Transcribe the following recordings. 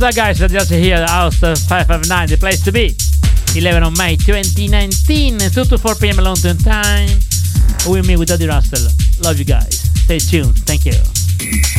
What's guys? Just here, the House 559, the place to be. 11 of May 2019, 2 to 4 p.m. London time. With me, with Daddy Russell. Love you guys. Stay tuned. Thank you.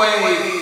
away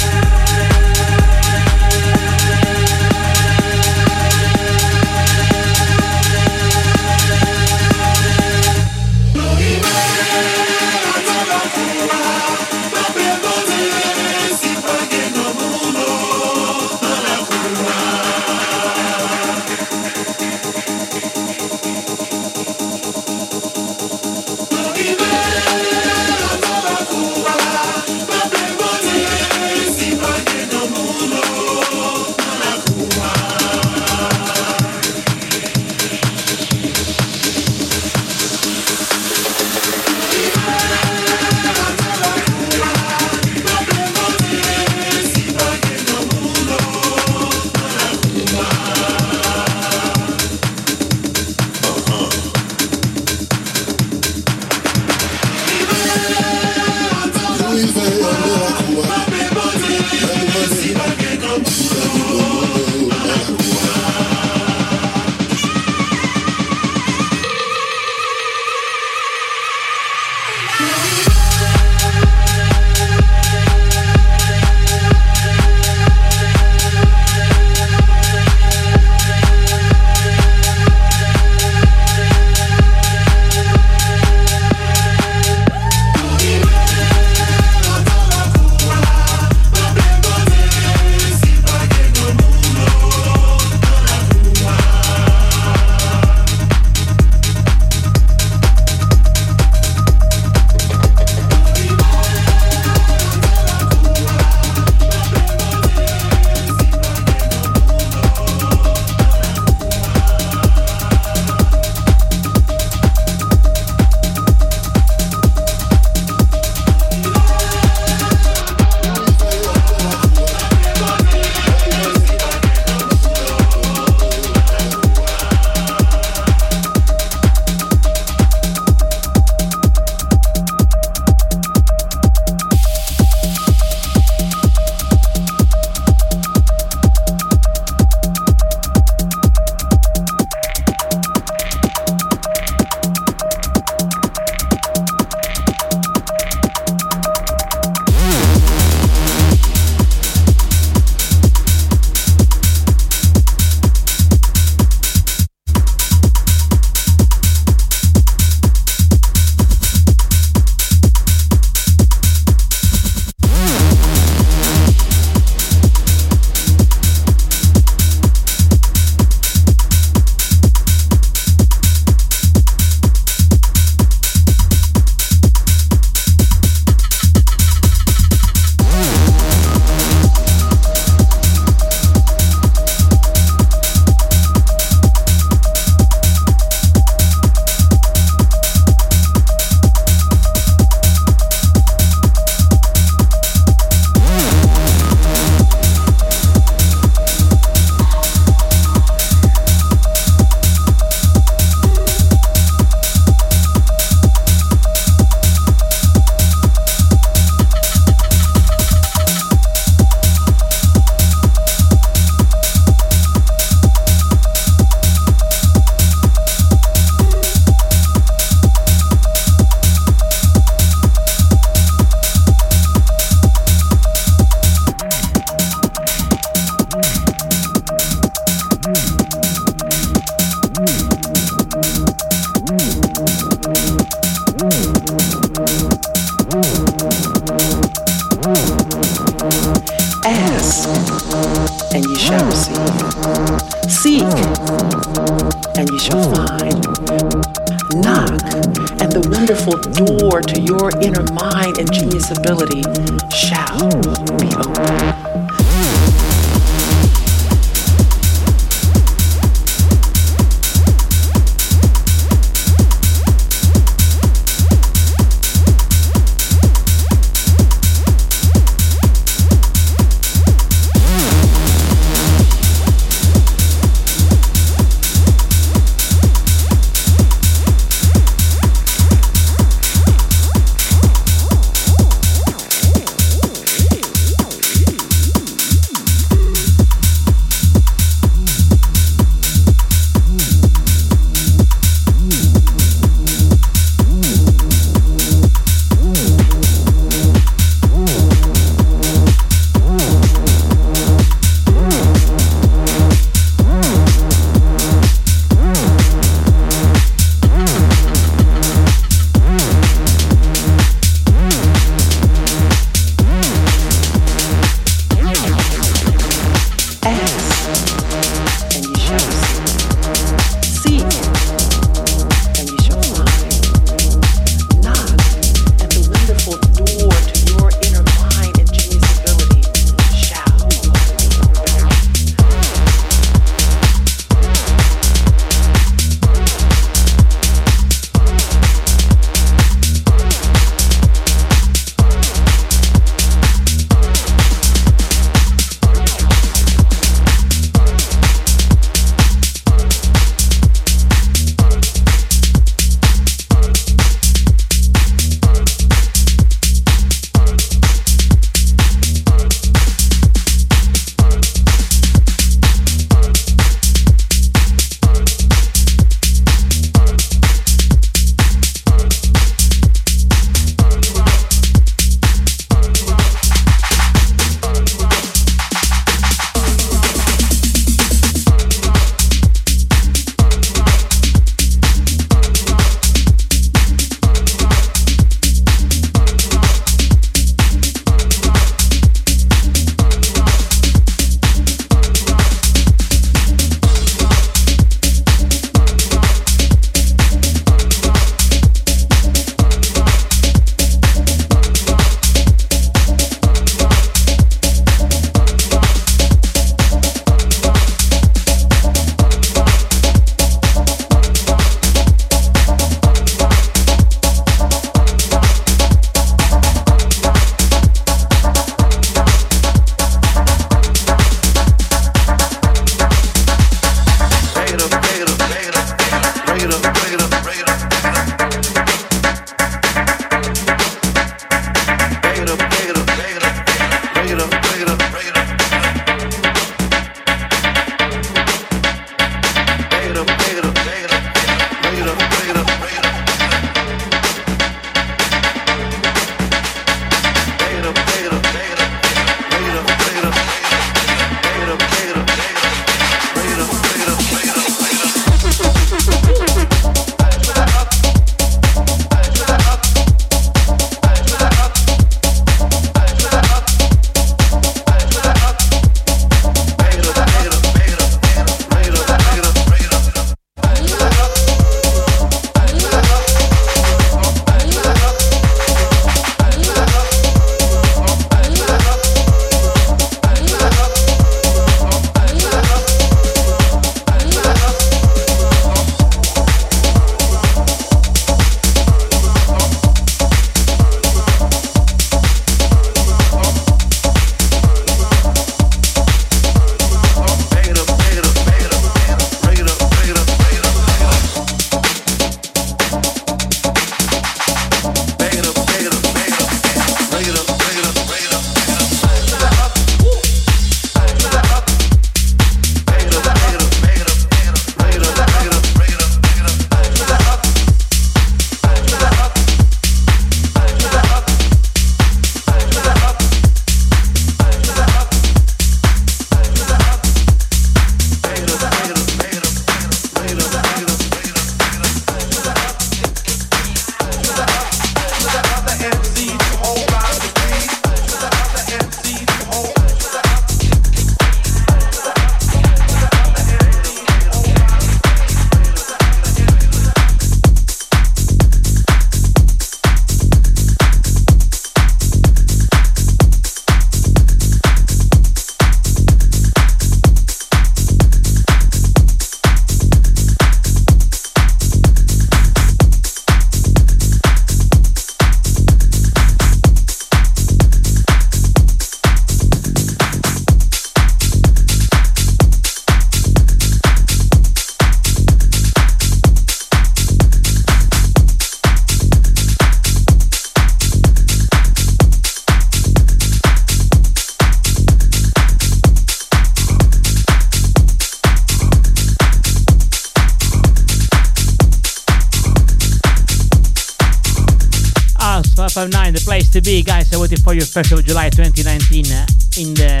for you 1st of July 2019 uh, in the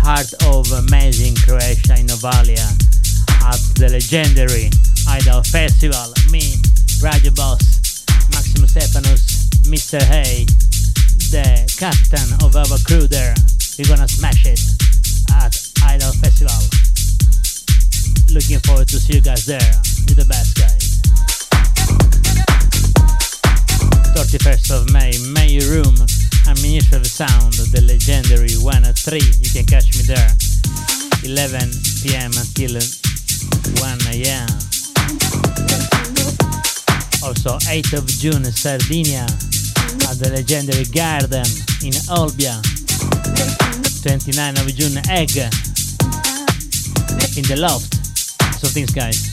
heart of amazing Croatia in Novalja at the legendary Hideout Festival. Me, Radio Boss, Maximo Stefanos, Mr. Hay, the captain of our crew there. We're gonna smash it at Hideout Festival. Looking forward to see you guys there. You're the best, guys. 31st of May, May Room, Ministry of Sound, the legendary 103. You can catch me there. 11 p.m. until 1 a.m. Also, 8th of June, Sardinia, at the legendary Garden in Olbia. 29th of June, Egg, in the loft. So things, guys.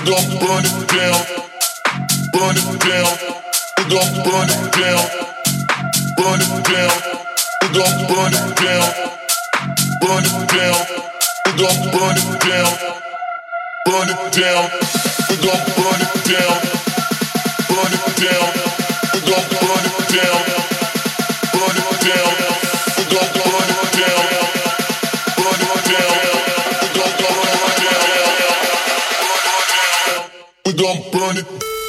We gon' burn it down, burn it down. We gon' burn it down, burn it down. We gon' burn it down, burn it down. We gon' burn it down, burn it down. We gon' burn burn it down. We gon' burn it down. on it.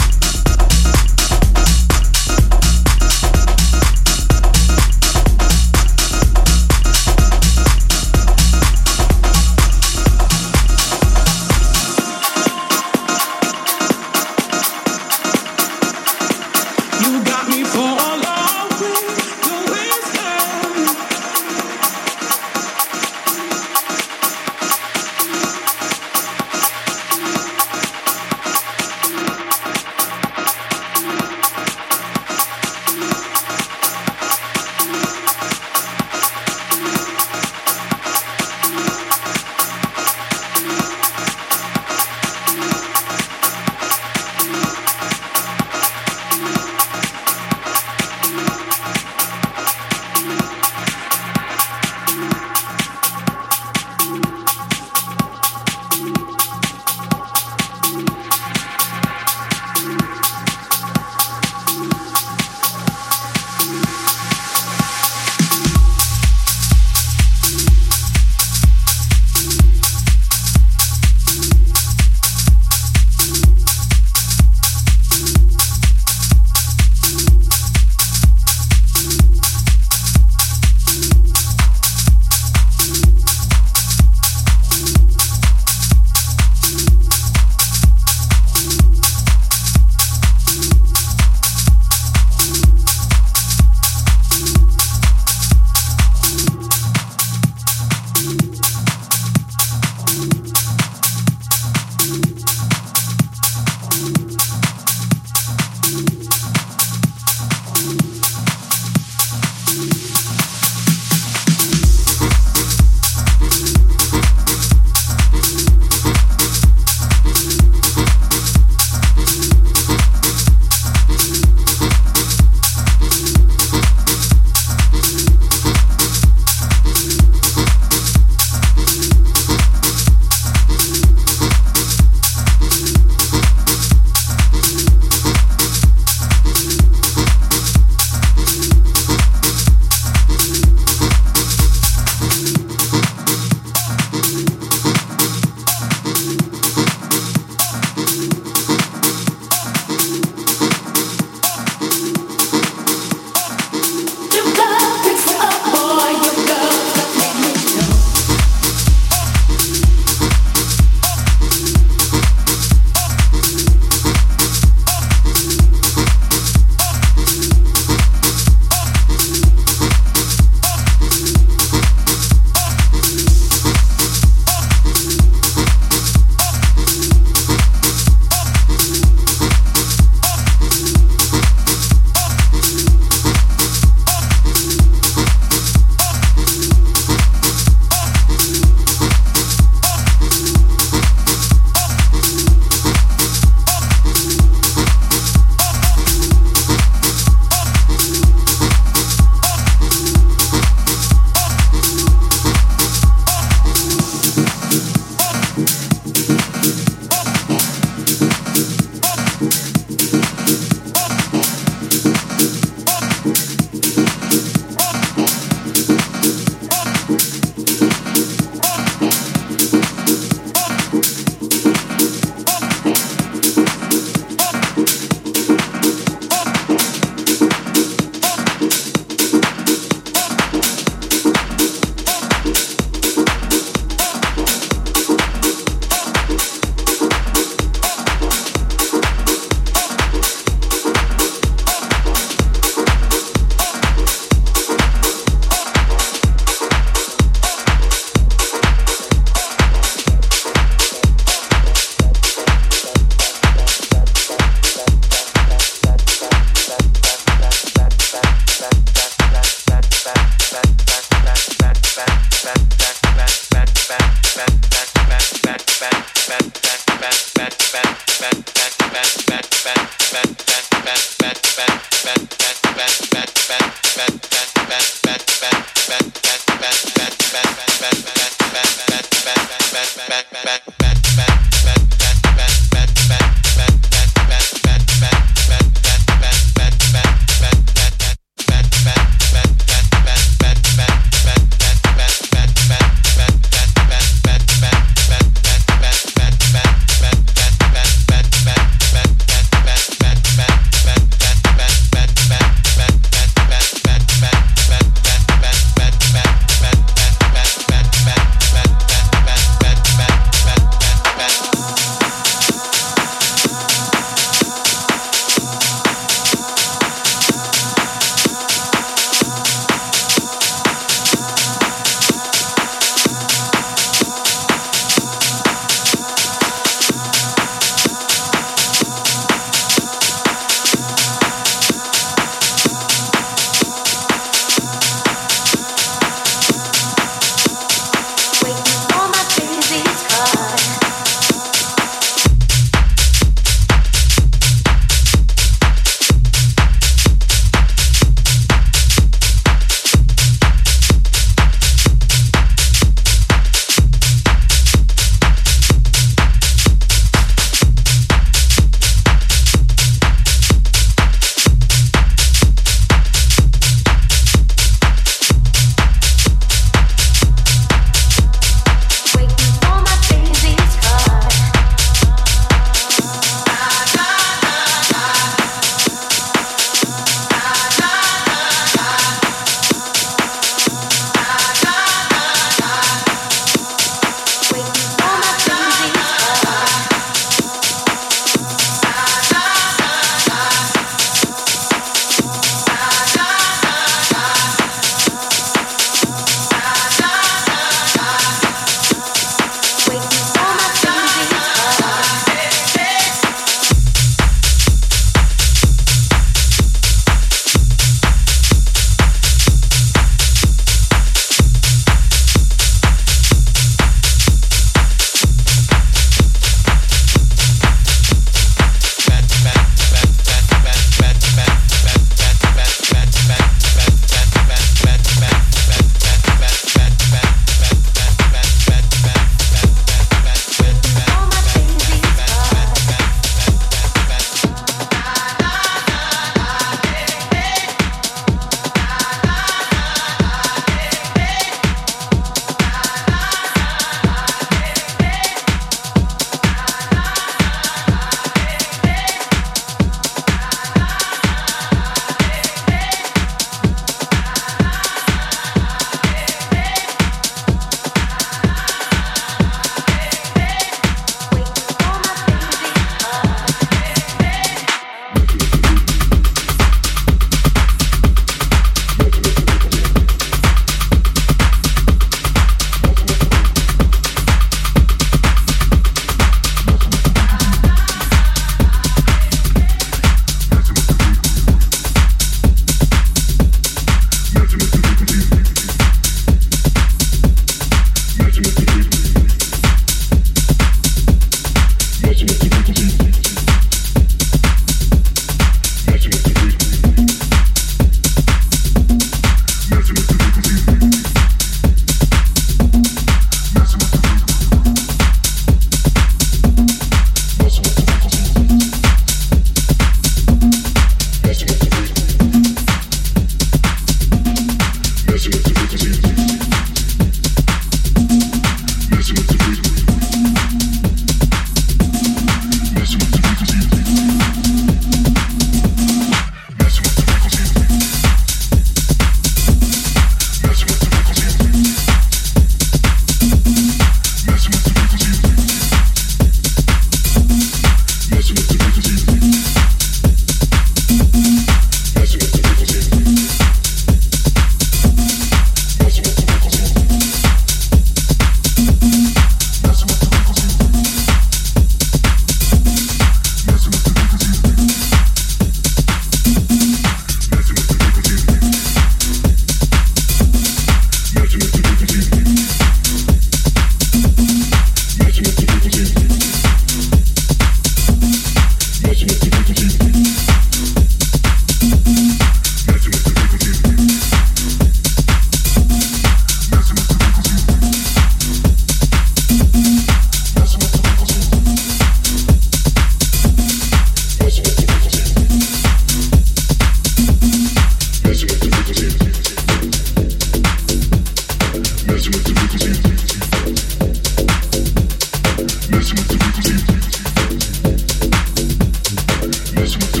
Cause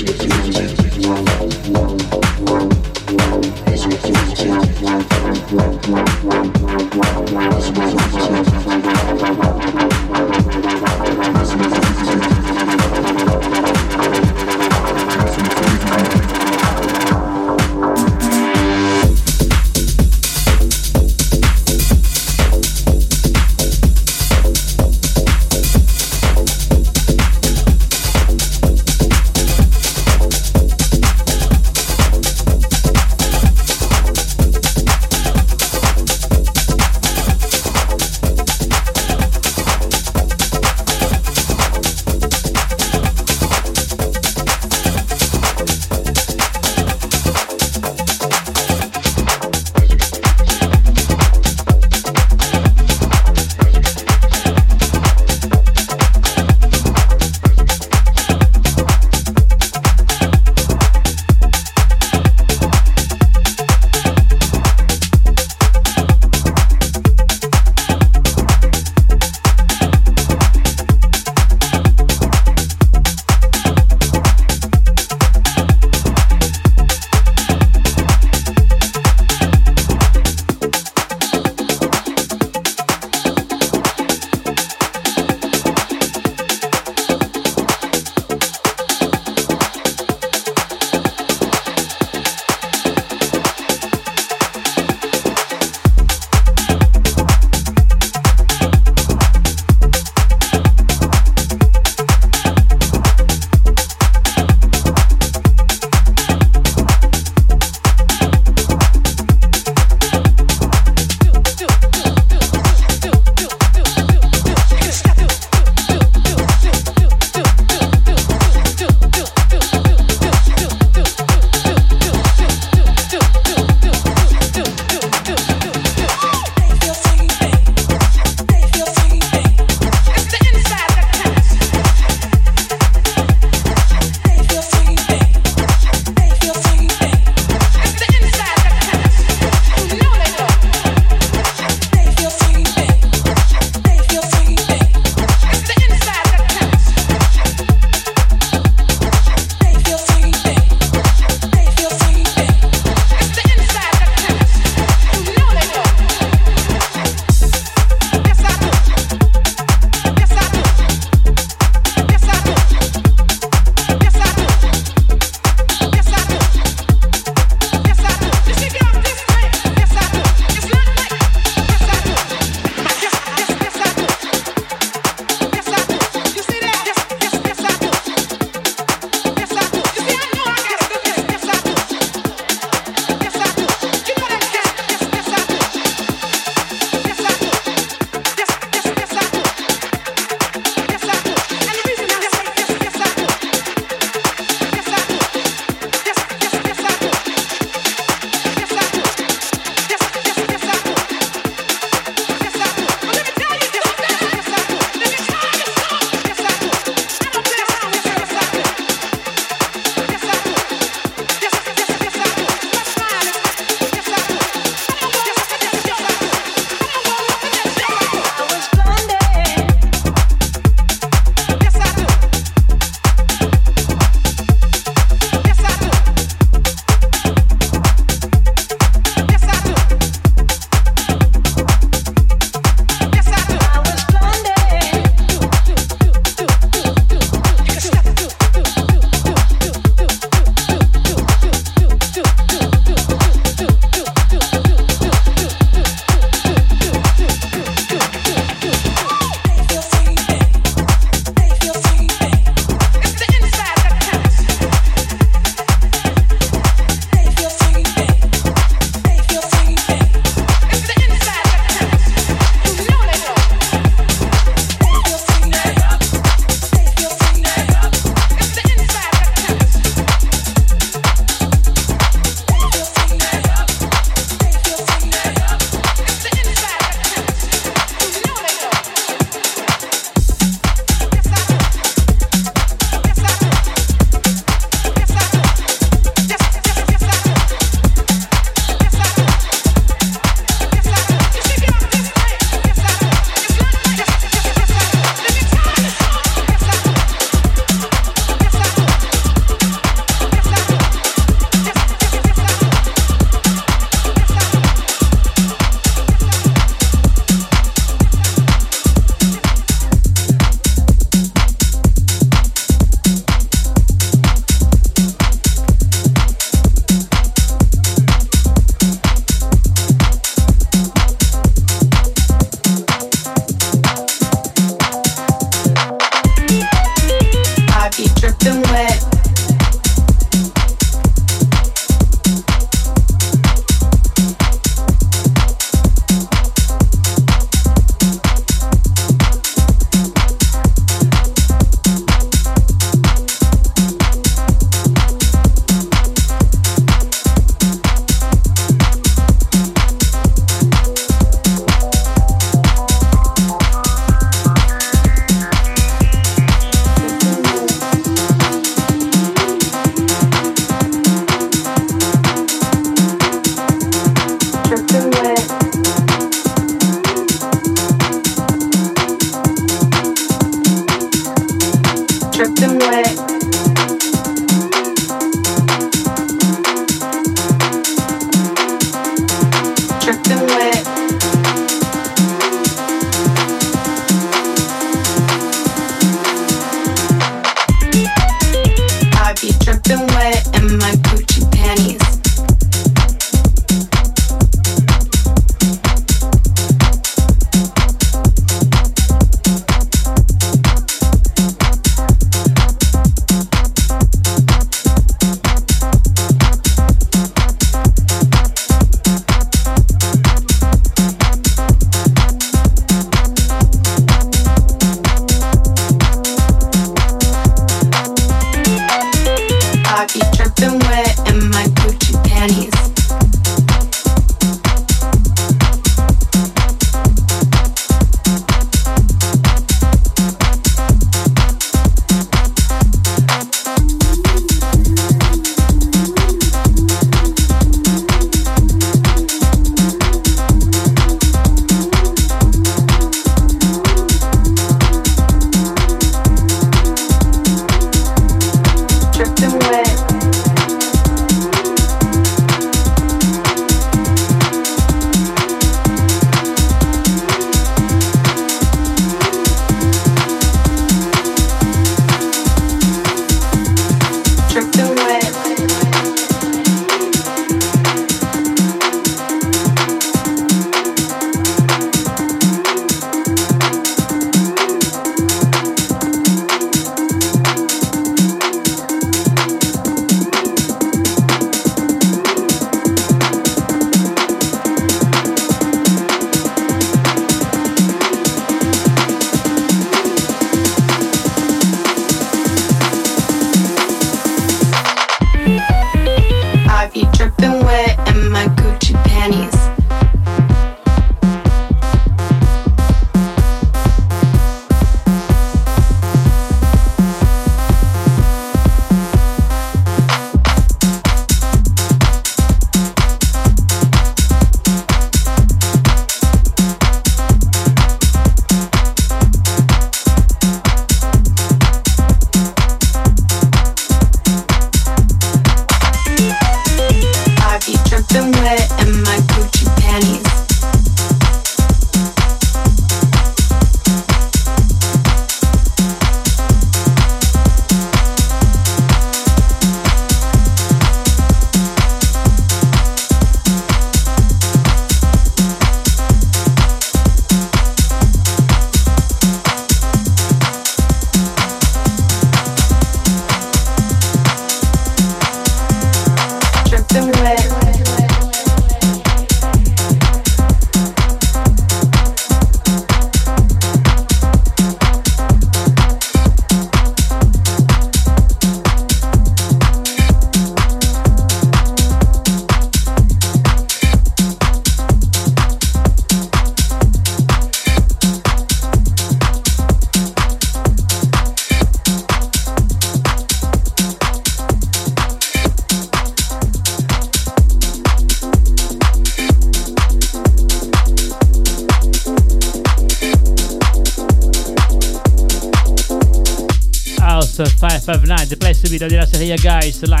guys, like,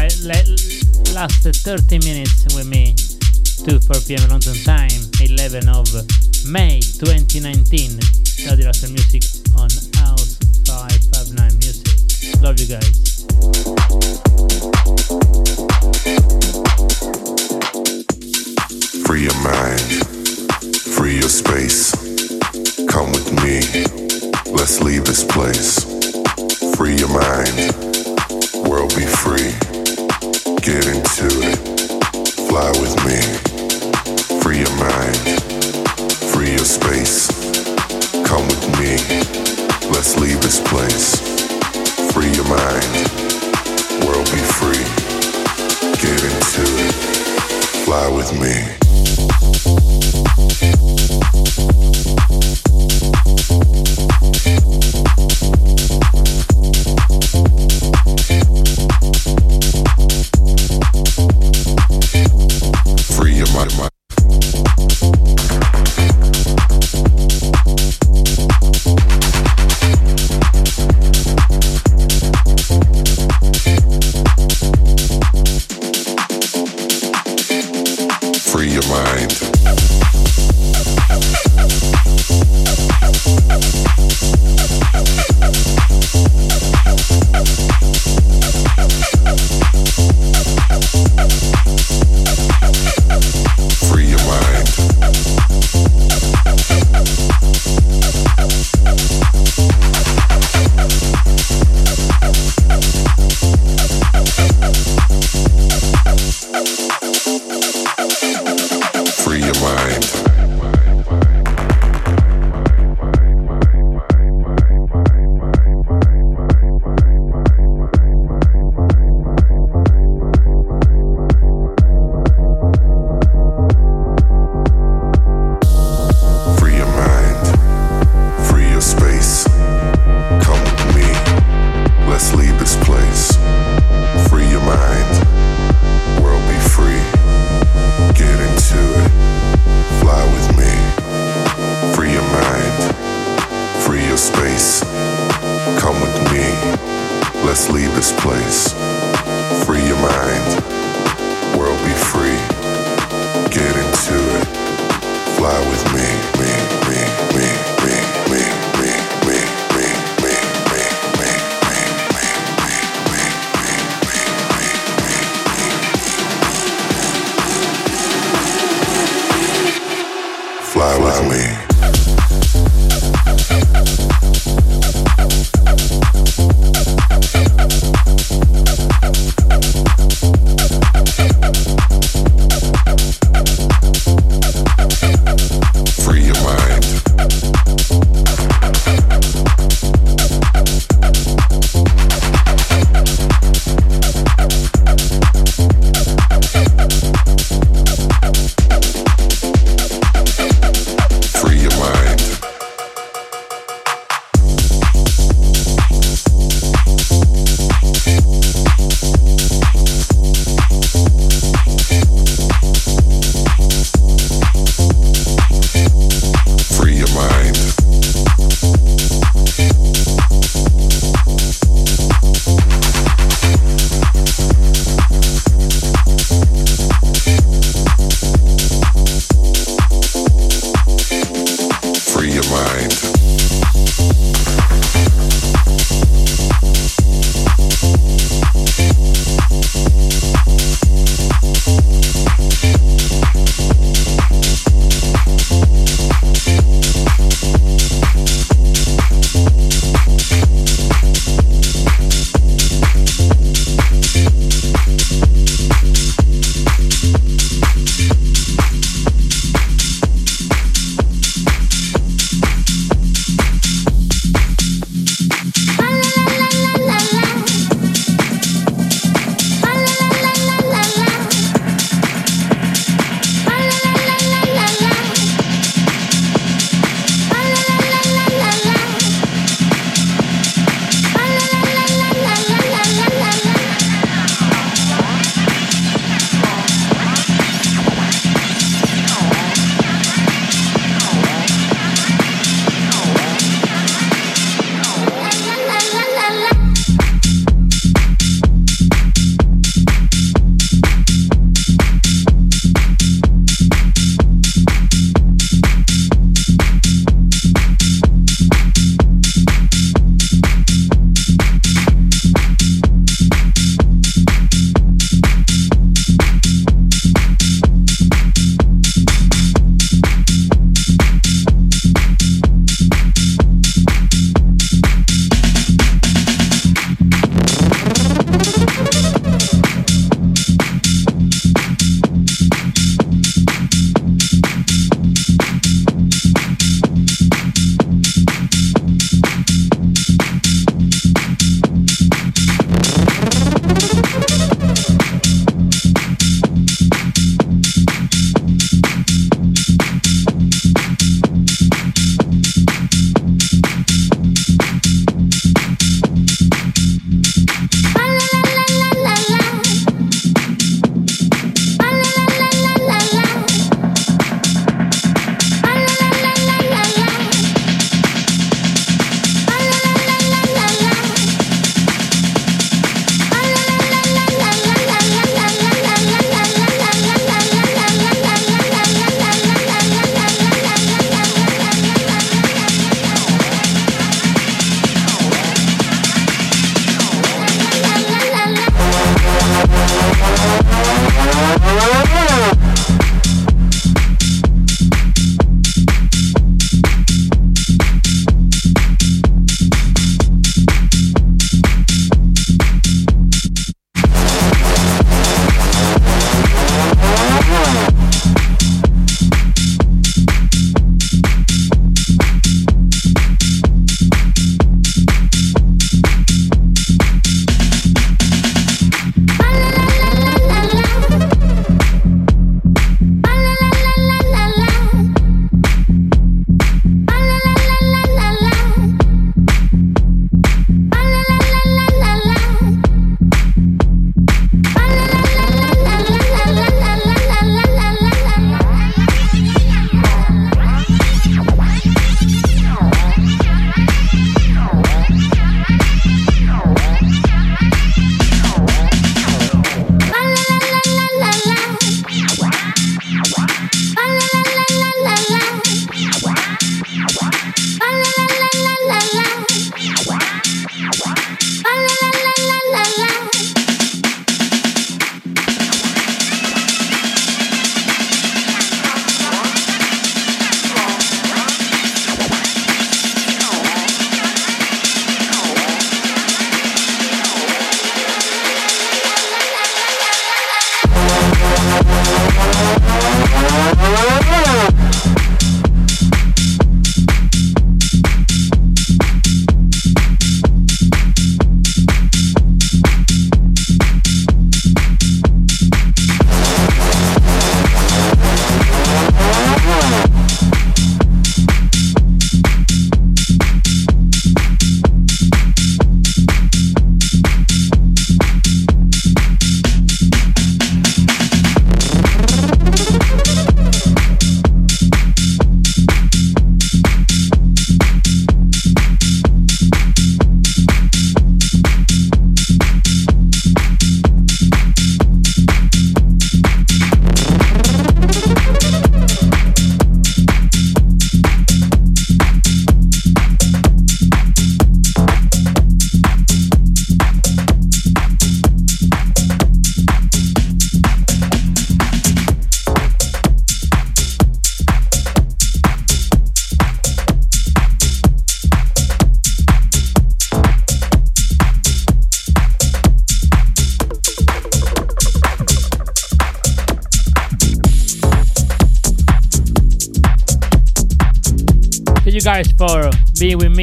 me.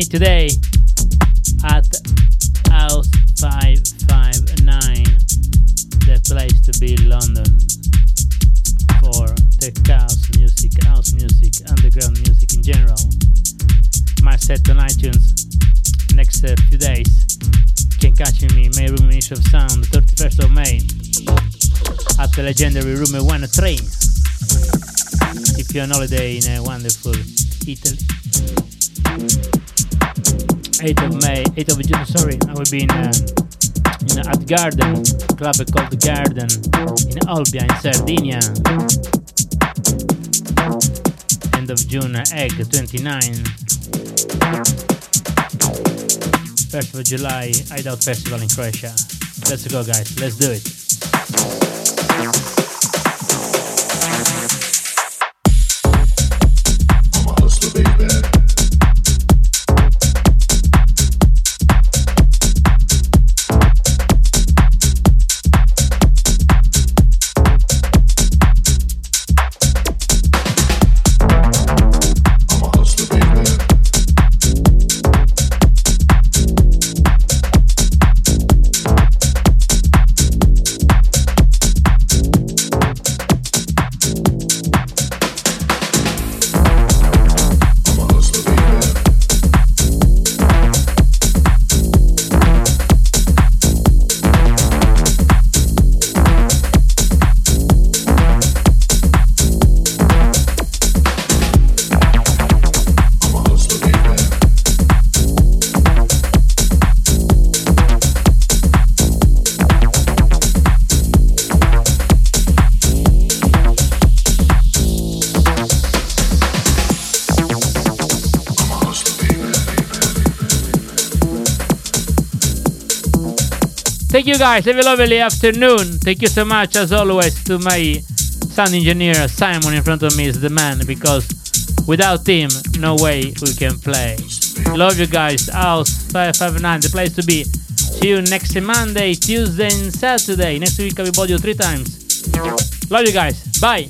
Today sorry, I will be in, uh, in at Garden, club called The Garden in Olbia in Sardinia. End of June, Egg 29. 1st of July, Hideout Festival in Croatia. Let's go, guys. Let's do it. You guys. Have a lovely afternoon. Thank you so much, as always, to my sound engineer Simon in front of me is the man because without him, no way we can play. Love you guys. House 559, the place to be. See you next Monday, Tuesday, and Saturday. Next week, I'll be you three times. Love you guys. Bye.